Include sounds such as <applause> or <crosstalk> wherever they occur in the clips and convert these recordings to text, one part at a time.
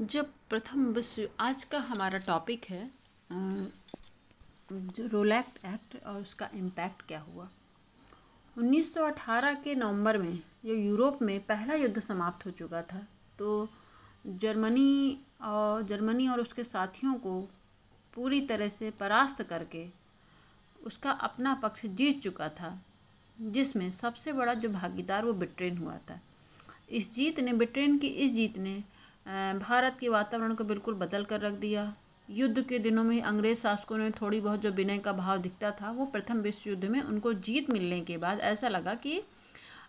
जब प्रथम विश्व, आज का हमारा टॉपिक है जो रोलैक्ट एक्ट और उसका इम्पैक्ट क्या हुआ? 1918 के नवंबर में जो यूरोप में पहला युद्ध समाप्त हो चुका था तो जर्मनी और जर्मनी और उसके साथियों को पूरी तरह से परास्त करके उसका अपना पक्ष जीत चुका था, जिसमें सबसे बड़ा जो भागीदार वो ब्रिटेन हुआ था। इस जीत ने, ब्रिटेन की इस जीत ने भारत के वातावरण को बिल्कुल बदल कर रख दिया। युद्ध के दिनों में अंग्रेज़ शासकों ने थोड़ी बहुत जो विनय का भाव दिखता था, वो प्रथम विश्व युद्ध में उनको जीत मिलने के बाद ऐसा लगा कि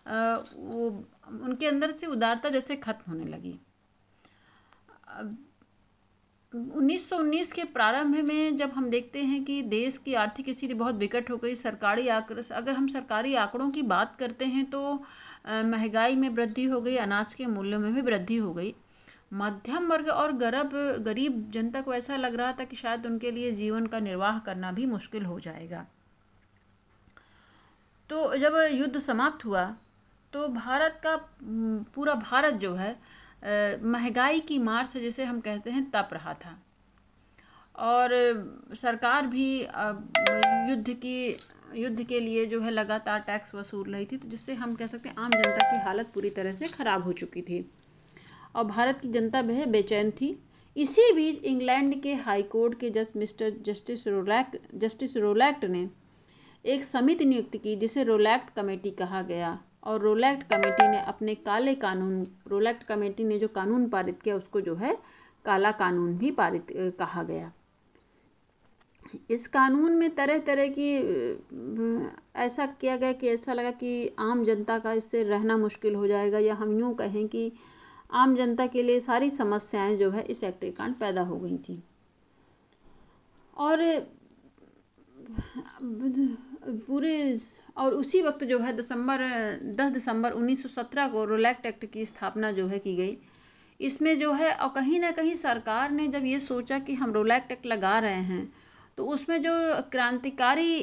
वो उनके अंदर से उदारता जैसे खत्म होने लगी। 1919 के प्रारंभ में जब हम देखते हैं कि देश की आर्थिक स्थिति बहुत विकट हो गई, सरकारी आंकड़ों अगर हम सरकारी आंकड़ों की बात करते हैं तो महँगाई में वृद्धि हो गई, अनाज के मूल्यों में भी वृद्धि हो गई। मध्यम वर्ग और गरब, गरीब जनता को ऐसा लग रहा था कि शायद उनके लिए जीवन का निर्वाह करना भी मुश्किल हो जाएगा। तो जब युद्ध समाप्त हुआ तो भारत का पूरा भारत जो है महँगाई की मार से जिसे हम कहते हैं, तप रहा था। और सरकार भी युद्ध की, युद्ध के लिए जो है लगातार टैक्स वसूल रही थी तो जिससे हम कह सकते हैं आम जनता की हालत पूरी तरह से ख़राब हो चुकी थी। और भारत की जनता वह बेचैन थी। इसी बीच इंग्लैंड के हाई कोर्ट के जज mister justice Rowlatt, justice Rowlatt ने एक समिति नियुक्त की, जिसे रोलैक्ट कमेटी कहा गया। और रोलैक्ट कमेटी ने अपने काले कानून, रोलैक्ट कमेटी ने जो कानून पारित किया, उसको जो है काला कानून भी पारित कहा गया। इस कानून में तरह तरह की ऐसा किया गया कि ऐसा लगा कि आम जनता का इससे रहना मुश्किल हो जाएगा, या हम यूँ कहें कि आम जनता के लिए सारी समस्याएँ जो है इस एक्ट के कारण पैदा हो गई थी। और पूरे और उसी वक्त जो है दिसंबर, दस दिसंबर 1917 को रोलैक्ट एक्ट की स्थापना जो है की गई। इसमें जो है और कहीं ना कहीं सरकार ने जब ये सोचा कि हम रोलैक्ट एक्ट लगा रहे हैं तो उसमें जो क्रांतिकारी,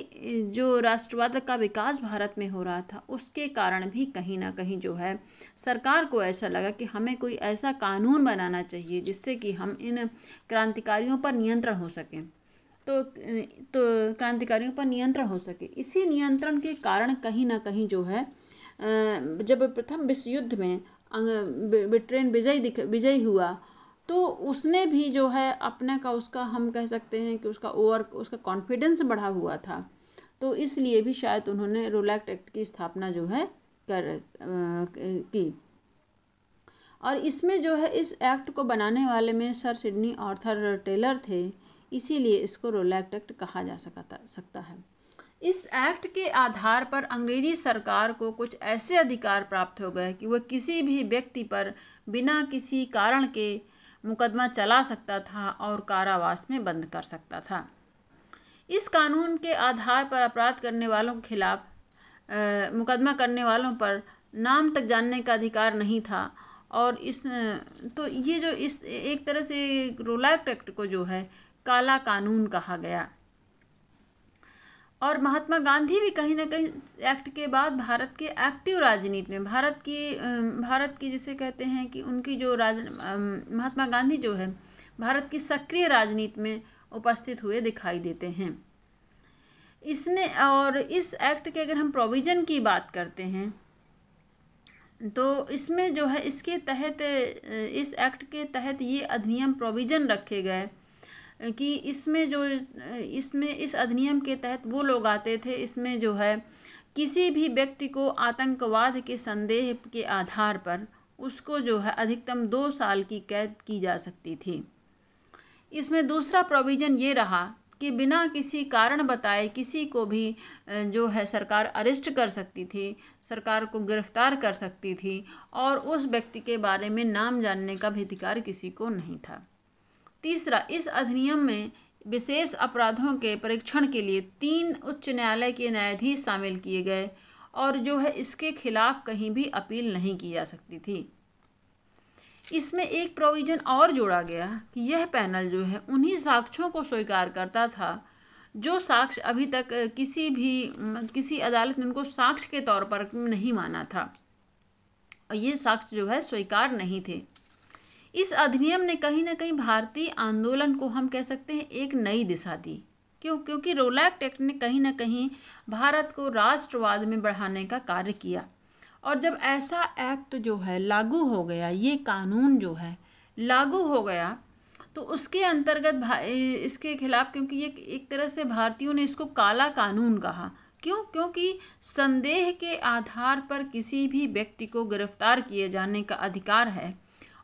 जो राष्ट्रवाद का विकास भारत में हो रहा था, उसके कारण भी कहीं ना कहीं जो है, सरकार को ऐसा लगा कि हमें कोई ऐसा कानून बनाना चाहिए जिससे कि हम इन क्रांतिकारियों पर नियंत्रण हो सके। तो तो क्रांतिकारियों पर नियंत्रण हो सके। इसी नियंत्रण के कारण कहीं ना कहीं जो है जब प्रथम विश्व युद्ध में ब्रिटेन विजय दिख, विजयी हुआ तो उसने भी जो है अपने का उसका, हम कह सकते हैं कि उसका ओवर, उसका कॉन्फिडेंस बढ़ा हुआ था। तो इसलिए भी शायद उन्होंने रोलैक्ट एक्ट की स्थापना जो है कर की और इसमें जो है इस एक्ट को बनाने वाले में सर सिडनी ऑर्थर टेलर थे, इसीलिए इसको रोलैक्ट एक्ट कहा जा सकता सकता है। इस एक्ट के आधार पर अंग्रेज़ी सरकार को कुछ ऐसे अधिकार प्राप्त हो गए कि वह किसी भी व्यक्ति पर बिना किसी कारण के मुकदमा चला सकता था और कारावास में बंद कर सकता था। इस कानून के आधार पर अपराध करने वालों के खिलाफ मुकदमा करने वालों पर नाम तक जानने का अधिकार नहीं था और इस तो ये जो इस, एक तरह से रोलैक्ट एक्ट को जो है, काला कानून कहा गया। और महात्मा गांधी भी कहीं ना कहीं एक्ट के बाद भारत के एक्टिव राजनीति में, भारत की भारत की जिसे कहते हैं कि उनकी जो राज महात्मा गांधी जो है, भारत की सक्रिय राजनीति में उपस्थित हुए दिखाई देते हैं। इसने और इस एक्ट के अगर हम प्रोविज़न की बात करते हैं तो इसमें जो है, इसके तहत इस एक्ट के तहत ये अधिनियम प्रोविज़न रखे गए कि इसमें जो, इसमें, इस अधिनियम के तहत वो लोग आते थे, इसमें जो है, किसी भी व्यक्ति को आतंकवाद के संदेह के आधार पर उसको जो है, अधिकतम दो साल की कैद की जा सकती थी। इसमें दूसरा प्रोविज़न ये रहा कि बिना किसी कारण बताए किसी को भी जो है, सरकार अरेस्ट कर सकती थी, सरकार को गिरफ़्तार कर सकती थी और उस व्यक्ति के बारे में नाम जानने का भी अधिकार किसी को नहीं था। तीसरा, इस अधिनियम में विशेष अपराधों के परीक्षण के लिए तीन उच्च न्यायालय के न्यायाधीश शामिल किए गए और जो है इसके खिलाफ कहीं भी अपील नहीं की जा सकती थी। इसमें एक प्रोविज़न और जोड़ा गया कि यह पैनल जो है उन्हीं साक्ष्यों को स्वीकार करता था, जो साक्ष्य अभी तक किसी भी, किसी अदालत ने उनको साक्ष्य के तौर पर नहीं माना था। और ये साक्ष्य जो है स्वीकार नहीं थे। इस अधिनियम ने कहीं ना कहीं भारतीय आंदोलन को हम कह सकते हैं एक नई दिशा दी। क्यों? क्योंकि रोलैक्ट एक्ट ने कहीं ना कहीं भारत को राष्ट्रवाद में बढ़ाने का कार्य किया। और जब ऐसा एक्ट जो है लागू हो गया, ये कानून जो है लागू हो गया तो उसके अंतर्गत इसके खिलाफ क्योंकि ये एक तरह से भारतीयों ने इसको काला कानून कहा। क्यों? क्योंकि संदेह के आधार पर किसी भी व्यक्ति को गिरफ़्तार किए जाने का अधिकार है।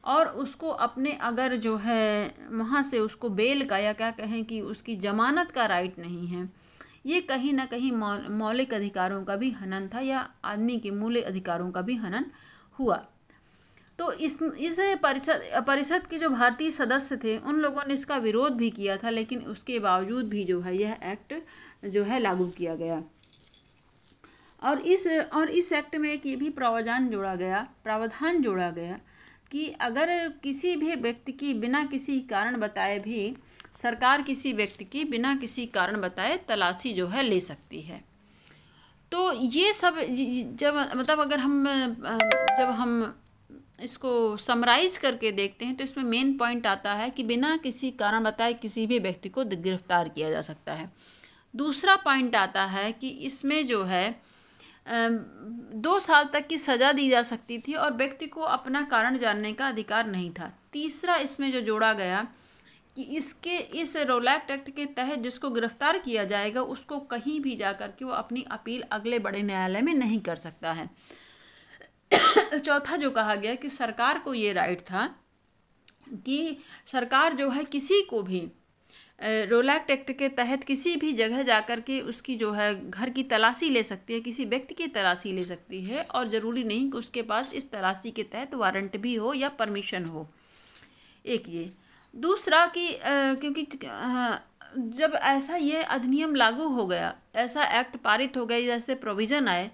और उसको अपने अगर जो है, वहाँ से उसको बेल का या क्या कहें कि उसकी ज़मानत का राइट नहीं है, ये कहीं ना कहीं मौलिक अधिकारों का भी हनन था या आदमी के मूल्य अधिकारों का भी हनन हुआ। तो इस इस परिषद परिषद के जो भारतीय सदस्य थे, उन लोगों ने इसका विरोध भी किया था, लेकिन उसके बावजूद भी जो है, यह एक्ट जो है, लागू किया गया। और इस और इस एक्ट में एक ये भी प्रावधान जोड़ा गया, प्रावधान जोड़ा गया कि अगर किसी भी व्यक्ति की बिना किसी कारण बताए भी, सरकार किसी व्यक्ति की बिना किसी कारण बताए तलाशी जो है ले सकती है। तो ये सब जब मतलब अगर हम जब हम इसको समराइज करके देखते हैं तो इसमें मेन पॉइंट आता है कि बिना किसी कारण बताए किसी भी व्यक्ति को गिरफ़्तार किया जा सकता है। दूसरा पॉइंट आता है कि इसमें जो है दो साल तक की सज़ा दी जा सकती थी और व्यक्ति को अपना कारण जानने का अधिकार नहीं था। तीसरा इसमें जो जोड़ा गया कि इसके, इस रोलैक्ट एक्ट के तहत जिसको गिरफ़्तार किया जाएगा, उसको कहीं भी जा कर के वो अपनी अपील अगले बड़े न्यायालय में नहीं कर सकता है। <coughs> चौथा जो कहा गया कि सरकार को ये राइट था कि सरकार जो है किसी को भी रोलैक्ट एक्ट के तहत किसी भी जगह जाकर के उसकी जो है घर की तलाशी ले सकती है, किसी व्यक्ति की तलाशी ले सकती है और ज़रूरी नहीं कि उसके पास इस तलाशी के तहत वारंट भी हो या परमिशन हो। एक ये। दूसरा कि क्योंकि जब ऐसा ये अधिनियम लागू हो गया, ऐसा एक्ट पारित हो गया, जैसे प्रोविज़न आए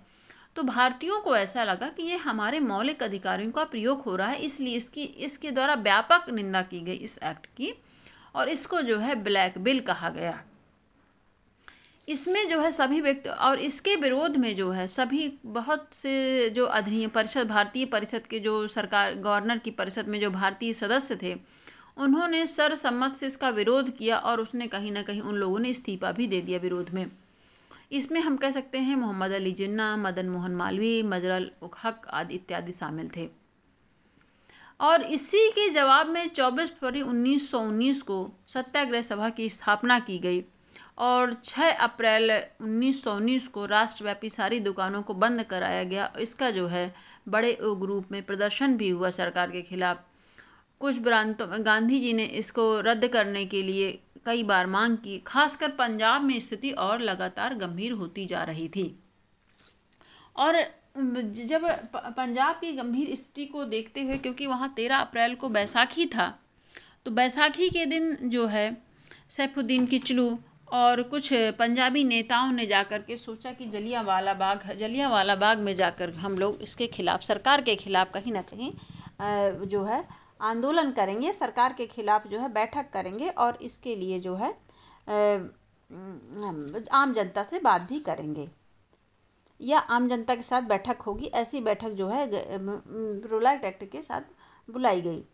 तो भारतीयों को ऐसा लगा कि ये हमारे मौलिक अधिकारियों का प्रयोग हो रहा है, इसलिए इसकी, इसके द्वारा व्यापक निंदा की गई इस एक्ट की। और इसको जो है ब्लैक बिल कहा गया। इसमें जो है सभी व्यक्ति और इसके विरोध में जो है सभी बहुत से जो अधिनियम परिषद, भारतीय परिषद के जो सरकार, गवर्नर की परिषद में जो भारतीय सदस्य थे, उन्होंने सरसम्मत से इसका विरोध किया और उसने कहीं ना कहीं उन लोगों ने इस्तीफा भी दे दिया विरोध में। इसमें हम कह सकते हैं मोहम्मद अली जिन्ना, मदन मोहन मालवीय, मजरल उक हक आदि इत्यादि शामिल थे। और इसी के जवाब में 24 फरवरी 1919 को सत्याग्रह सभा की स्थापना की गई और 6 अप्रैल 1919 को राष्ट्रव्यापी सारी दुकानों को बंद कराया गया। इसका जो है, बड़े ग्रुप में प्रदर्शन भी हुआ सरकार के खिलाफ। कुछ प्रांतों में गांधी जी ने इसको रद्द करने के लिए कई बार मांग की, खासकर पंजाब में स्थिति और लगातार गंभीर होती जा रही थी। और जब पंजाब की गंभीर स्थिति को देखते हुए, क्योंकि वहाँ तेरह अप्रैल को बैसाखी था तो बैसाखी के दिन जो है, सैफुद्दीन किचलू और कुछ पंजाबी नेताओं ने जाकर के सोचा कि जलिया वाला बाग जलिया वाला बाग में जाकर हम लोग इसके खिलाफ, सरकार के खिलाफ कहीं ना कहीं जो है, आंदोलन करेंगे, सरकार के खिलाफ जो है, बैठक करेंगे और इसके लिए जो है आम जनता से बात भी करेंगे। या आम जनता के साथ बैठक होगी, ऐसी बैठक जो है रोलाइट एक्ट के साथ बुलाई गई।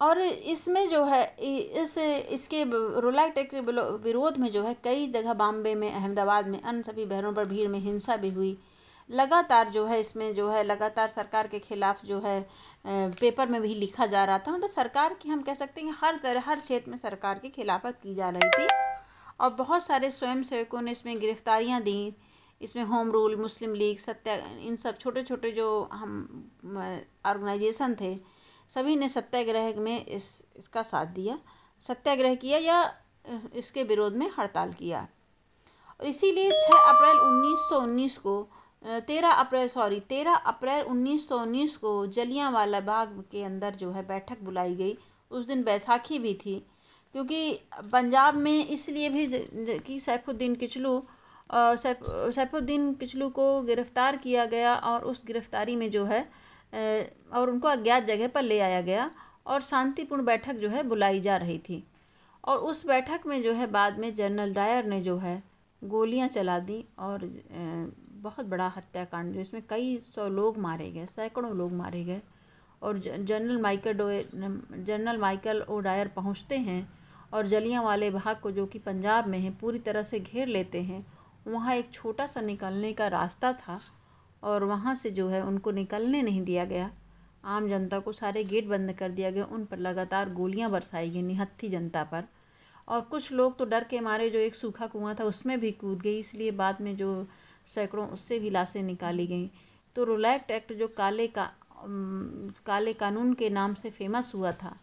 और इसमें जो है इस, इसके रोलाइट एक्ट के विरोध में जो है, कई जगह बॉम्बे में, अहमदाबाद में, अन्य सभी बहरों पर भीड़ में हिंसा भी हुई। लगातार जो है, इसमें जो है, लगातार सरकार के खिलाफ जो है पेपर में भी लिखा जा रहा था। मतलब सरकार की, हम कह सकते हैं हर तरह, हर क्षेत्र में सरकार की खिलाफत की जा रही थी। और बहुत सारे स्वयं सेवकों ने इसमें गिरफ्तारियाँ दी। इसमें होम रूल, मुस्लिम लीग, सत्या, इन सब छोटे छोटे जो हम ऑर्गेनाइजेशन थे, सभी ने सत्याग्रह में इस, इसका साथ दिया। सत्याग्रह किया या इसके विरोध में हड़ताल किया। और इसीलिए 6 अप्रैल 1919 को तेरह अप्रैल, सॉरी, तेरह अप्रैल उन्नीस सौ उन्नीस को जलियांवाला बाग के अंदर जो है बैठक बुलाई गई। उस दिन बैसाखी भी थी, क्योंकि पंजाब में इसलिए भी कि सैफुद्दीन किचलू सैफ, सैफुद्दीन किचलू को गिरफ़्तार किया गया और उस गिरफ़्तारी में जो है और उनको अज्ञात जगह पर ले आया गया और शांतिपूर्ण बैठक जो है बुलाई जा रही थी। और उस बैठक में जो है बाद में जनरल डायर ने जो है गोलियाँ चला दी और बहुत बड़ा हत्याकांड, जो इसमें कई सौ लोग मारे गए, सैकड़ों लोग मारे गए और general Michael O'Dwyer general Michael O'Dwyer पहुँचते हैं और जलियाँ वाले भाग को जो कि पंजाब में है, पूरी तरह से घेर लेते हैं वहाँ एक छोटा सा निकलने का रास्ता था और वहाँ से जो है उनको निकलने नहीं दिया गया। आम जनता को सारे गेट बंद कर दिया गया, उन पर लगातार गोलियाँ बरसाई गई निहत्थी जनता पर। और कुछ लोग तो डर के मारे, जो एक सूखा कुआँ था उसमें भी कूद गई इसलिए बाद में जो सैकड़ों उससे भी लाशें निकाली गई। तो रोलैक्ट एक्ट जो काले का काले कानून के नाम से फ़ेमस हुआ था,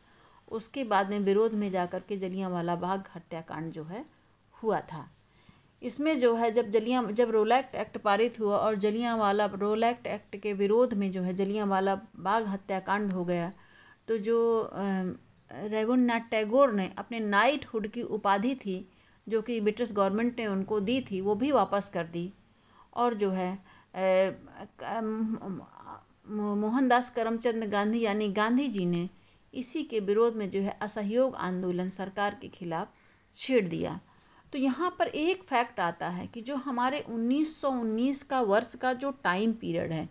उसके बाद में विरोध में जाकर के जलियांवाला बाग हत्याकांड जो है हुआ था। इसमें जो है, जब जलिया, जब रोलैक्ट एक्ट पारित हुआ और जलियांवाला रोलैक्ट एक्ट के विरोध में जो है, जलियांवाला बाग हत्याकांड हो गया तो जो रविन्द्रनाथ टैगोर ने अपने नाइटहुड की उपाधि थी, जो कि ब्रिटिश गवर्नमेंट ने उनको दी थी, वो भी वापस कर दी। और जो है मोहनदास करमचंद गांधी यानी गांधी जी ने इसी के विरोध में जो है, असहयोग आंदोलन सरकार के खिलाफ छेड़ दिया। तो यहाँ पर एक फैक्ट आता है कि जो हमारे 1919 का वर्ष का जो टाइम पीरियड है,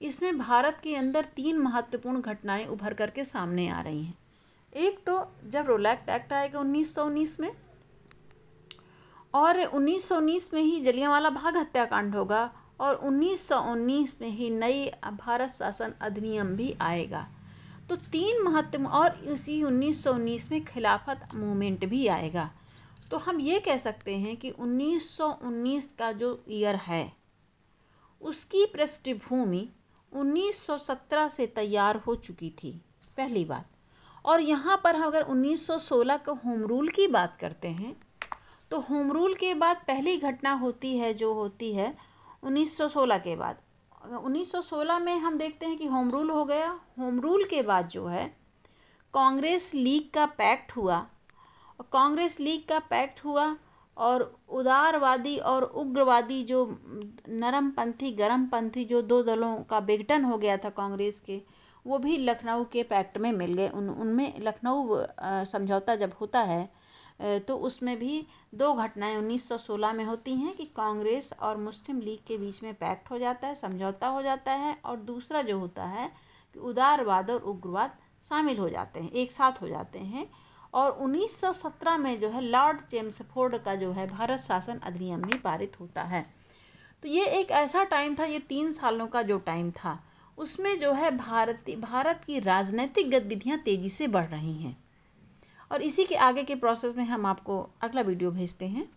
इसमें भारत के अंदर तीन महत्वपूर्ण घटनाएँ उभर करके सामने आ रही हैं। एक तो जब रोलैक्ट एक्ट आएगा 1919 में, और 1919 में ही जलियांवाला बाग हत्याकांड होगा, और 1919 में ही नई भारत शासन अधिनियम भी आएगा। तो तीन महत्व, और इसी 1919 में खिलाफत मूवमेंट भी आएगा। तो हम ये कह सकते हैं कि 1919 का जो ईयर है, उसकी पृष्ठभूमि 1917 से तैयार हो चुकी थी, पहली बात। और यहाँ पर अगर 1916 का होम रूल की बात करते हैं तो होम रूल के बाद पहली घटना होती है, जो होती है 1916 के बाद। 1916 में हम देखते हैं कि होम रूल हो गया होम रूल के बाद जो है, कांग्रेस लीग का पैक्ट हुआ कांग्रेस लीग का पैक्ट हुआ और उदारवादी और उग्रवादी जो नरमपंथी गरमपंथी जो दो दलों का विघटन हो गया था कांग्रेस के, वो भी लखनऊ के पैक्ट में मिल गए। उन, उनमें लखनऊ समझौता जब होता है तो उसमें भी दो घटनाएँ 1916 में होती हैं कि कांग्रेस और मुस्लिम लीग के बीच में पैक्ट हो जाता है, समझौता हो जाता है और दूसरा जो होता है कि उदारवाद और उग्रवाद शामिल हो जाते हैं, एक साथ हो जाते हैं। और 1917 में जो है लॉर्ड चेम्सफोर्ड का जो है भारत शासन अधिनियम भी पारित होता है। तो ये एक ऐसा टाइम था, ये तीन सालों का जो टाइम था, उसमें जो है भारतीय भारत की राजनीतिक गतिविधियाँ तेज़ी से बढ़ रही हैं। और इसी के आगे के प्रोसेस में हम आपको अगला वीडियो भेजते हैं।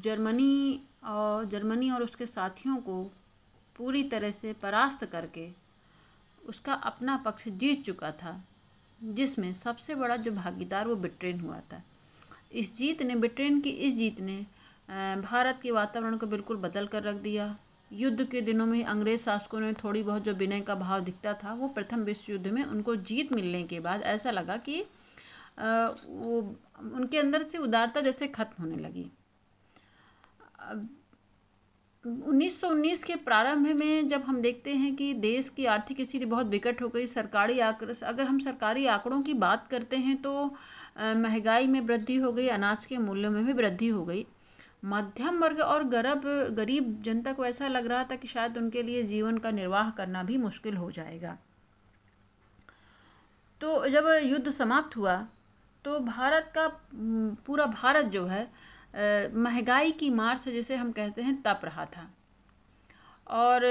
जर्मनी और जर्मनी और उसके साथियों को पूरी तरह से परास्त करके उसका अपना पक्ष जीत चुका था, जिसमें सबसे बड़ा जो भागीदार वो ब्रिटेन हुआ था। इस जीत ने, ब्रिटेन की इस जीत ने भारत के वातावरण को बिल्कुल बदल कर रख दिया। युद्ध के दिनों में अंग्रेज़ शासकों ने थोड़ी बहुत जो विनय का भाव दिखता था, वो प्रथम विश्व युद्ध में उनको जीत मिलने के बाद ऐसा लगा कि वो उनके अंदर से उदारता जैसे खत्म होने लगी। 1919 के प्रारंभ में जब हम देखते हैं कि देश की आर्थिक स्थिति बहुत विकट हो गई, सरकारी आंकड़े अगर हम सरकारी आंकड़ों की बात करते हैं तो महँगाई में वृद्धि हो गई, अनाज के मूल्यों में भी वृद्धि हो गई। मध्यम वर्ग और गरब, गरीब जनता को ऐसा लग रहा था कि शायद उनके लिए जीवन का निर्वाह करना भी मुश्किल हो जाएगा। तो जब युद्ध समाप्त हुआ तो भारत का, पूरा भारत जो है महँगाई की मार से जिसे हम कहते हैं, तप रहा था। और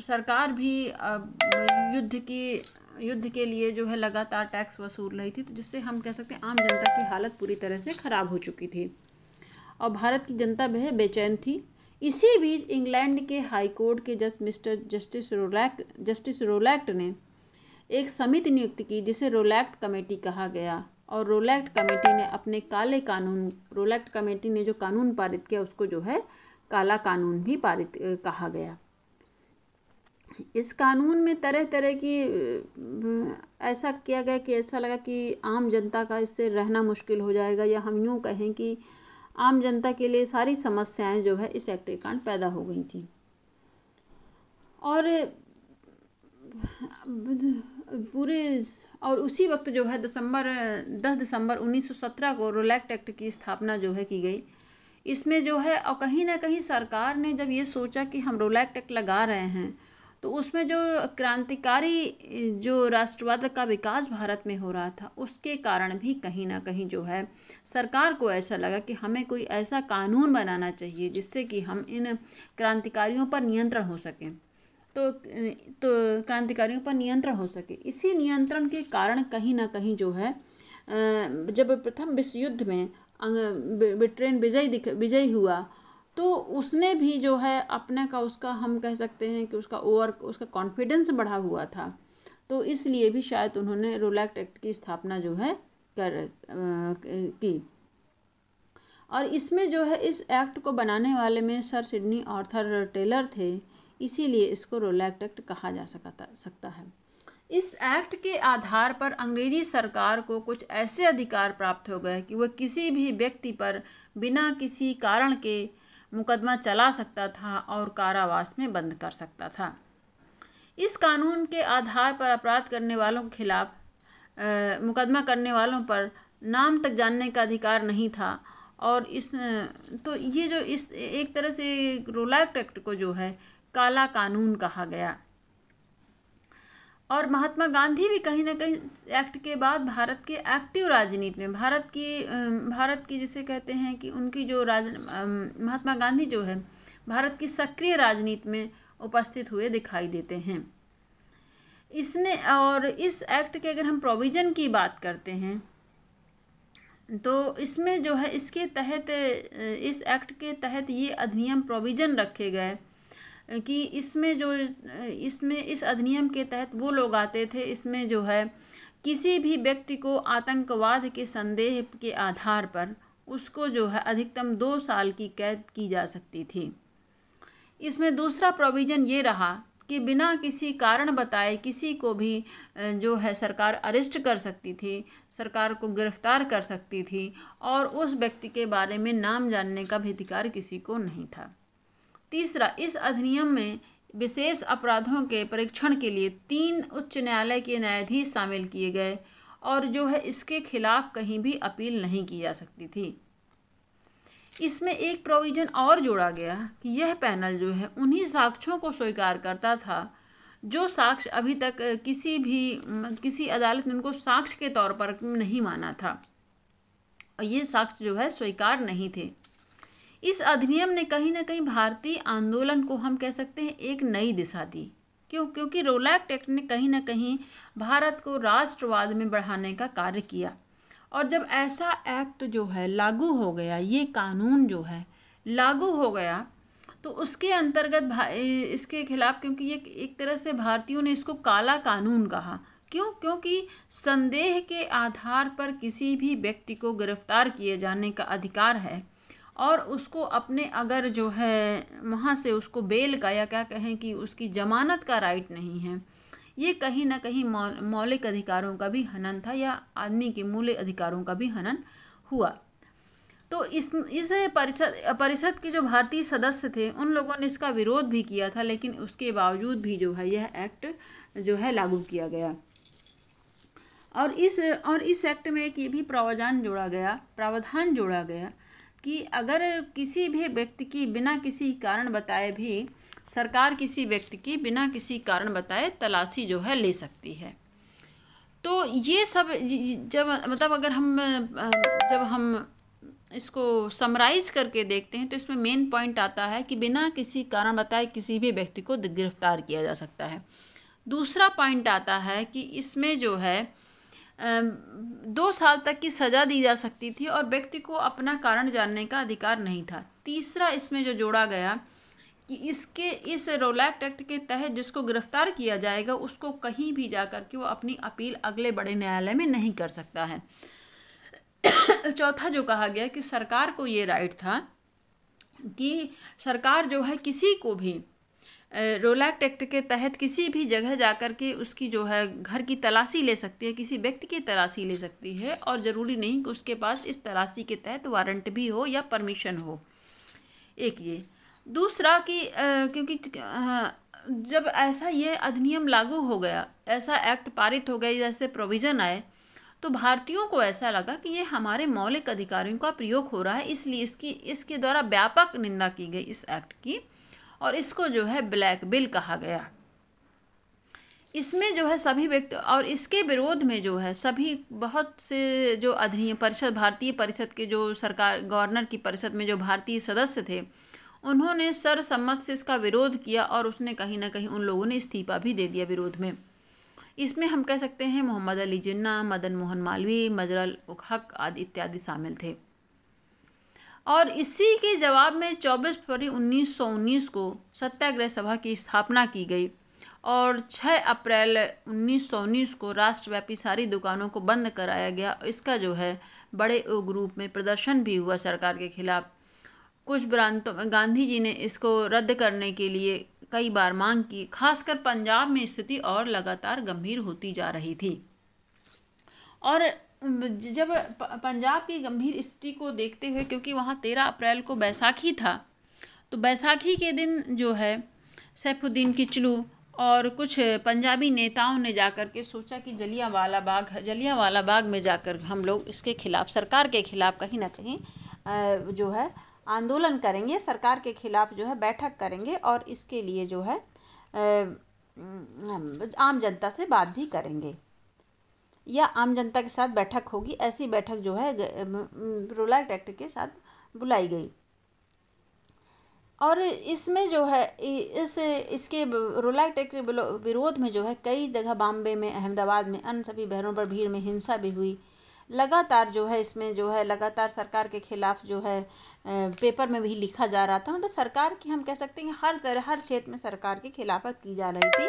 सरकार भी युद्ध की, युद्ध के लिए जो है लगातार टैक्स वसूल रही थी तो जिससे हम कह सकते हैं आम जनता की हालत पूरी तरह से ख़राब हो चुकी थी। और भारत की जनता वह बेचैन थी। इसी बीच इंग्लैंड के हाई कोर्ट के जज mister justice Rowlatt justice Rowlatt ने एक समिति नियुक्त की, जिसे रोलैक्ट कमेटी कहा गया। और रोलैक्ट कमेटी ने अपने काले कानून रोलैक्ट कमेटी ने जो कानून पारित किया, उसको जो है काला कानून भी पारित कहा गया। इस कानून में तरह तरह की ऐसा किया गया कि ऐसा लगा कि आम जनता का इससे रहना मुश्किल हो जाएगा या हम यूँ कहें कि आम जनता के लिए सारी समस्याएँ जो है इस एक्ट के कारण पैदा हो गई थी। और पूरे और उसी वक्त जो है दिसंबर, दस दिसंबर 1917 को रोलैक्ट एक्ट की स्थापना जो है की गई। इसमें जो है और कहीं ना कहीं सरकार ने जब ये सोचा कि हम रोलैक्ट एक्ट लगा रहे हैं तो उसमें जो क्रांतिकारी, जो राष्ट्रवाद का विकास भारत में हो रहा था, उसके कारण भी कहीं ना कहीं जो है सरकार को ऐसा लगा कि हमें कोई ऐसा कानून बनाना चाहिए जिससे कि हम इन क्रांतिकारियों पर नियंत्रण हो सकें। तो तो क्रांतिकारियों पर नियंत्रण हो सके। इसी नियंत्रण के कारण कहीं ना कहीं जो है जब प्रथम विश्व युद्ध में ब्रिटेन विजय दिख, विजय हुआ तो उसने भी जो है अपने का उसका, हम कह सकते हैं कि उसका ओवर, उसका कॉन्फिडेंस बढ़ा हुआ था। तो इसलिए भी शायद उन्होंने रोलैक्ट एक्ट की स्थापना जो है कर की और इसमें जो है, इस एक्ट को बनाने वाले में सर सिडनी ऑर्थर टेलर थे इसीलिए इसको रोलैक्ट एक्ट कहा जा सकता सकता है। इस एक्ट के आधार पर अंग्रेज़ी सरकार को कुछ ऐसे अधिकार प्राप्त हो गए कि वह किसी भी व्यक्ति पर बिना किसी कारण के मुकदमा चला सकता था और कारावास में बंद कर सकता था। इस कानून के आधार पर अपराध करने वालों के खिलाफ मुकदमा करने वालों पर नाम तक जानने का अधिकार नहीं था और इस तो ये जो इस, एक तरह से रोलैक्ट एक्ट को जो है काला कानून कहा गया। और महात्मा गांधी भी कहीं ना कहीं एक्ट के बाद भारत के एक्टिव राजनीति में, भारत की भारत की जिसे कहते हैं कि उनकी जो राज महात्मा गांधी जो है, भारत की सक्रिय राजनीति में उपस्थित हुए दिखाई देते हैं। इसने, और इस एक्ट के अगर हम प्रोविज़न की बात करते हैं तो इसमें जो है, इसके तहत इस एक्ट के तहत ये अधिनियम प्रोविज़न रखे गए। कि इसमें जो इसमें, इस अधिनियम के तहत वो लोग आते थे, इसमें जो है, किसी भी व्यक्ति को आतंकवाद के संदेह के आधार पर उसको जो है, अधिकतम दो साल की कैद की जा सकती थी। इसमें दूसरा प्रोविज़न ये रहा कि बिना किसी कारण बताए किसी को भी जो है, सरकार अरेस्ट कर सकती थी, सरकार को गिरफ़्तार कर सकती थी और उस व्यक्ति के बारे में नाम जानने का भी अधिकार किसी को नहीं था। तीसरा, इस अधिनियम में विशेष अपराधों के परीक्षण के लिए तीन उच्च न्यायालय के न्यायाधीश शामिल किए गए और जो है इसके खिलाफ कहीं भी अपील नहीं की जा सकती थी। इसमें एक प्रोविज़न और जोड़ा गया कि यह पैनल जो है उन्हीं साक्ष्यों को स्वीकार करता था, जो साक्ष्य अभी तक किसी भी, किसी अदालत ने उनको साक्ष्य के तौर पर नहीं माना था। और ये साक्ष्य जो है स्वीकार नहीं थे। इस अधिनियम ने कहीं ना कहीं भारतीय आंदोलन को हम कह सकते हैं एक नई दिशा दी। क्यों? क्योंकि रोलैक्ट एक्ट ने कहीं ना कहीं भारत को राष्ट्रवाद में बढ़ाने का कार्य किया। और जब ऐसा एक्ट जो है लागू हो गया, ये कानून जो है लागू हो गया तो उसके अंतर्गत इसके खिलाफ क्योंकि ये एक तरह से भारतीयों ने इसको काला कानून कहा। क्यों? क्योंकि संदेह के आधार पर किसी भी व्यक्ति को गिरफ़्तार किए जाने का अधिकार है। और उसको अपने अगर जो है, वहाँ से उसको बेल का या क्या कहें कि उसकी ज़मानत का राइट नहीं है, ये कहीं ना कहीं मौलिक अधिकारों का भी हनन था या आदमी के मूल्य अधिकारों का भी हनन हुआ। तो इस इस परिषद परिषद के जो भारतीय सदस्य थे, उन लोगों ने इसका विरोध भी किया था, लेकिन उसके बावजूद भी जो है, यह एक्ट जो है, लागू किया गया। और इस और इस एक्ट में एक ये भी प्रावधान जोड़ा गया, प्रावधान जोड़ा गया कि अगर किसी भी व्यक्ति की बिना किसी कारण बताए भी, सरकार किसी व्यक्ति की बिना किसी कारण बताए तलाशी जो है ले सकती है। तो ये सब जब मतलब अगर हम जब हम इसको समराइज करके देखते हैं तो इसमें मेन पॉइंट आता है कि बिना किसी कारण बताए किसी भी व्यक्ति को गिरफ़्तार किया जा सकता है। दूसरा पॉइंट आता है कि इसमें जो है दो साल तक की सज़ा दी जा सकती थी और व्यक्ति को अपना कारण जानने का अधिकार नहीं था। तीसरा इसमें जो जोड़ा गया कि इसके, इस रोलैक्ट एक्ट के तहत जिसको गिरफ़्तार किया जाएगा, उसको कहीं भी जाकर के वो अपनी अपील अगले बड़े न्यायालय में नहीं कर सकता है। <coughs> चौथा जो कहा गया कि सरकार को ये राइट था कि सरकार जो है किसी को भी रोलैक्ट एक्ट के तहत किसी भी जगह जाकर के उसकी जो है घर की तलाशी ले सकती है, किसी व्यक्ति की तलाशी ले सकती है और ज़रूरी नहीं कि उसके पास इस तलाशी के तहत वारंट भी हो या परमिशन हो। एक ये। दूसरा कि क्योंकि जब ऐसा ये अधिनियम लागू हो गया, ऐसा एक्ट पारित हो गया, जैसे प्रोविज़न आए तो भारतीयों को ऐसा लगा कि ये हमारे मौलिक अधिकारियों का प्रयोग हो रहा है, इसलिए इसकी, इसके द्वारा व्यापक निंदा की गई इस एक्ट की। और इसको जो है ब्लैक बिल कहा गया। इसमें जो है सभी व्यक्ति और इसके विरोध में जो है सभी बहुत से जो अधिनियम परिषद, भारतीय परिषद के जो सरकार, गवर्नर की परिषद में जो भारतीय सदस्य थे, उन्होंने सरसम्मत से इसका विरोध किया और उसने कहीं ना कहीं उन लोगों ने इस्तीफा भी दे दिया विरोध में। इसमें हम कह सकते हैं मोहम्मद अली जिन्ना, मदन मोहन मालवीय, मजरल हक आदि इत्यादि शामिल थे। और इसी के जवाब में 24 फरवरी 1919 को सत्याग्रह सभा की स्थापना की गई और 6 अप्रैल 1919 को राष्ट्रव्यापी सारी दुकानों को बंद कराया गया। इसका जो है, बड़े ग्रुप में प्रदर्शन भी हुआ सरकार के खिलाफ। कुछ प्रांतों में गांधी जी ने इसको रद्द करने के लिए कई बार मांग की, खासकर पंजाब में स्थिति और लगातार गंभीर होती जा रही थी। और जब पंजाब की गंभीर स्थिति को देखते हुए, क्योंकि वहाँ तेरह अप्रैल को बैसाखी था तो बैसाखी के दिन जो है, सैफुद्दीन किचलू और कुछ पंजाबी नेताओं ने जाकर के सोचा कि जलिया वाला बाग जलिया वाला बाग में जाकर हम लोग इसके खिलाफ, सरकार के खिलाफ कहीं ना कहीं जो है, आंदोलन करेंगे, सरकार के खिलाफ जो है, बैठक करेंगे और इसके लिए जो है आम जनता से बात भी करेंगे। या आम जनता के साथ बैठक होगी, ऐसी बैठक जो है रोलाइट एक्ट के साथ बुलाई गई। और इसमें जो है इस, इसके रोलाइट एक्ट के विरोध में जो है, कई जगह बॉम्बे में, अहमदाबाद में, अन्य सभी बहरों पर भीड़ में हिंसा भी हुई। लगातार जो है, इसमें जो है, लगातार सरकार के खिलाफ जो है पेपर में भी लिखा जा रहा था। मतलब सरकार की, हम कह सकते हैं हर तरह, हर क्षेत्र में सरकार की खिलाफत की जा रही थी।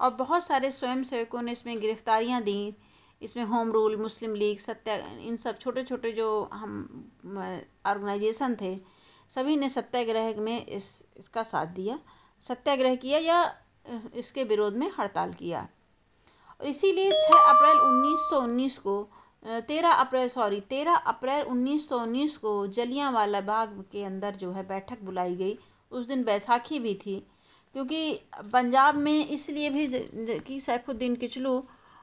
और बहुत सारे स्वयं सेवकों ने इसमें गिरफ्तारियाँ दी। इसमें होम रूल, मुस्लिम लीग, सत्या, इन सब छोटे छोटे जो हम ऑर्गेनाइजेशन थे, सभी ने सत्याग्रह में इस, इसका साथ दिया। सत्याग्रह किया या इसके विरोध में हड़ताल किया। और इसीलिए 6 अप्रैल 1919 को तेरह अप्रैल, सॉरी, तेरह अप्रैल उन्नीस सौ उन्नीस को जलियांवाला बाग के अंदर जो है बैठक बुलाई गई। उस दिन बैसाखी भी थी, क्योंकि पंजाब में इसलिए भी कि सैफुद्दीन किचलू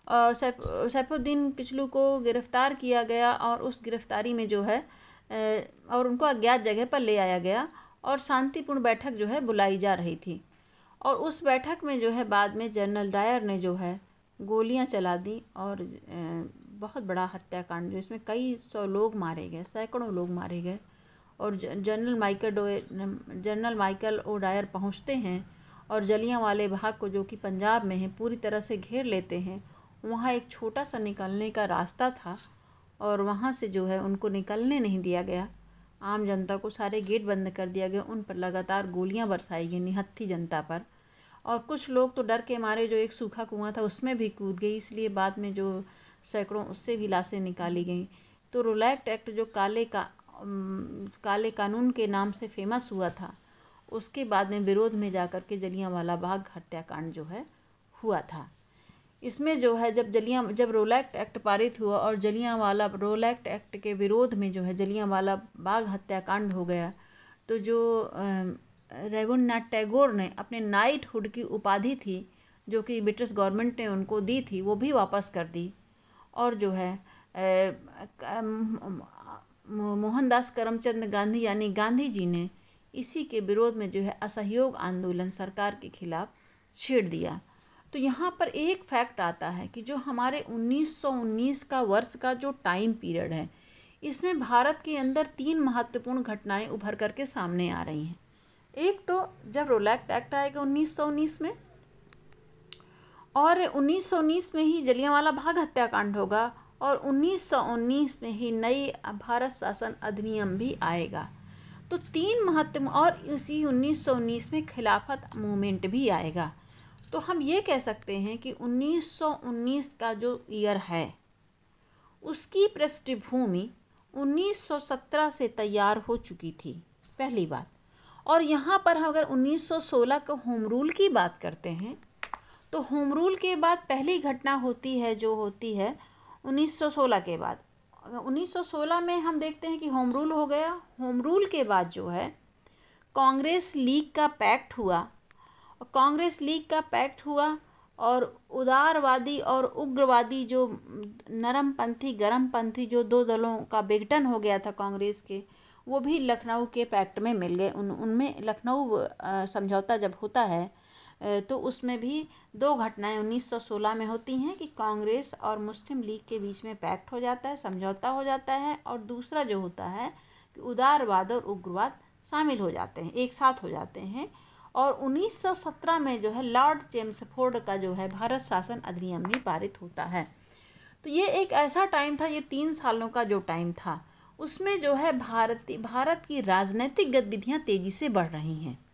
सैफ, सैफुद्दीन किचलू को गिरफ़्तार किया गया और उस गिरफ़्तारी में जो है और उनको अज्ञात जगह पर ले आया गया और शांतिपूर्ण बैठक जो है बुलाई जा रही थी। और उस बैठक में जो है बाद में जनरल डायर ने जो है गोलियाँ चला दी और बहुत बड़ा हत्याकांड जिसमें कई सौ लोग मारे गए, सैकड़ों लोग मारे गए। और general Michael O'Dwyer general Michael O'Dwyer पहुँचते हैं और जलियाँ वाले भाग को जो कि पंजाब में है, पूरी तरह से घेर लेते हैं वहाँ एक छोटा सा निकलने का रास्ता था और वहाँ से जो है उनको निकलने नहीं दिया गया। आम जनता को सारे गेट बंद कर दिया गया। उन पर लगातार गोलियाँ बरसाई गई निहत्थी जनता पर। और कुछ लोग तो डर के मारे जो एक सूखा कुआँ था उसमें भी कूद गई इसलिए बाद में जो सैकड़ों उससे भी लाशें निकाली गई। तो रोलैक्ट एक्ट जो काले का काले कानून के नाम से फ़ेमस हुआ था, उसके बाद में विरोध में जाकर के जलियांवाला बाग हत्याकांड जो है हुआ था। इसमें जो है, जब जलियाँ, जब रोलैक्ट एक्ट पारित हुआ और जलियांवाला रोलैक्ट एक्ट के विरोध में जो है जलियांवाला बाग हत्याकांड हो गया तो जो रविन्द्रनाथ टैगोर ने अपने नाइटहुड की उपाधि थी, जो कि ब्रिटिश गवर्नमेंट ने उनको दी थी, वो भी वापस कर दी। और जो है मोहनदास करमचंद गांधी यानी गांधी जी ने इसी के विरोध में जो है, असहयोग आंदोलन सरकार के खिलाफ छेड़ दिया। तो यहाँ पर एक फैक्ट आता है कि जो हमारे 1919 का वर्ष का जो टाइम पीरियड है, इसमें भारत के अंदर तीन महत्वपूर्ण घटनाएँ उभर करके सामने आ रही हैं। एक तो जब रोलैक्ट एक्ट आएगा 1919 में, और 1919 में ही जलियांवाला बाग हत्याकांड होगा, और 1919 में ही नई भारत शासन अधिनियम भी आएगा। तो तीन महत्व, और उसी 1919 में खिलाफत मूवमेंट भी आएगा। तो हम ये कह सकते हैं कि 1919 का जो ईयर है, उसकी पृष्ठभूमि 1917 से तैयार हो चुकी थी, पहली बात। और यहाँ पर हम अगर 1916 का होम रूल की बात करते हैं तो होम रूल के बाद पहली घटना होती है, जो होती है 1916 के बाद। 1916 में हम देखते हैं कि होम रूल हो गया होम रूल के बाद जो है, कांग्रेस लीग का पैक्ट हुआ कांग्रेस लीग का पैक्ट हुआ और उदारवादी और उग्रवादी जो नरमपंथी गरमपंथी जो दो दलों का विघटन हो गया था कांग्रेस के, वो भी लखनऊ के पैक्ट में मिल गए। उन, उनमें लखनऊ समझौता जब होता है तो उसमें भी दो घटनाएँ 1916 में होती हैं कि कांग्रेस और मुस्लिम लीग के बीच में पैक्ट हो जाता है, समझौता हो जाता है और दूसरा जो होता है कि उदारवाद और उग्रवाद शामिल हो जाते हैं, एक साथ हो जाते हैं। और 1917 में जो है लॉर्ड चेम्सफोर्ड का जो है भारत शासन अधिनियम भी पारित होता है। तो ये एक ऐसा टाइम था, ये तीन सालों का जो टाइम था, उसमें जो है भारतीय भारत की राजनीतिक गतिविधियाँ तेज़ी से बढ़ रही हैं।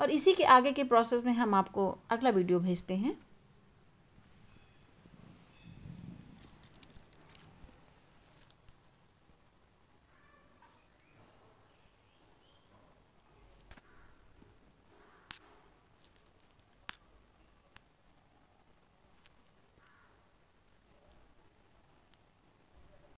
और इसी के आगे के प्रोसेस में हम आपको अगला वीडियो भेजते हैं।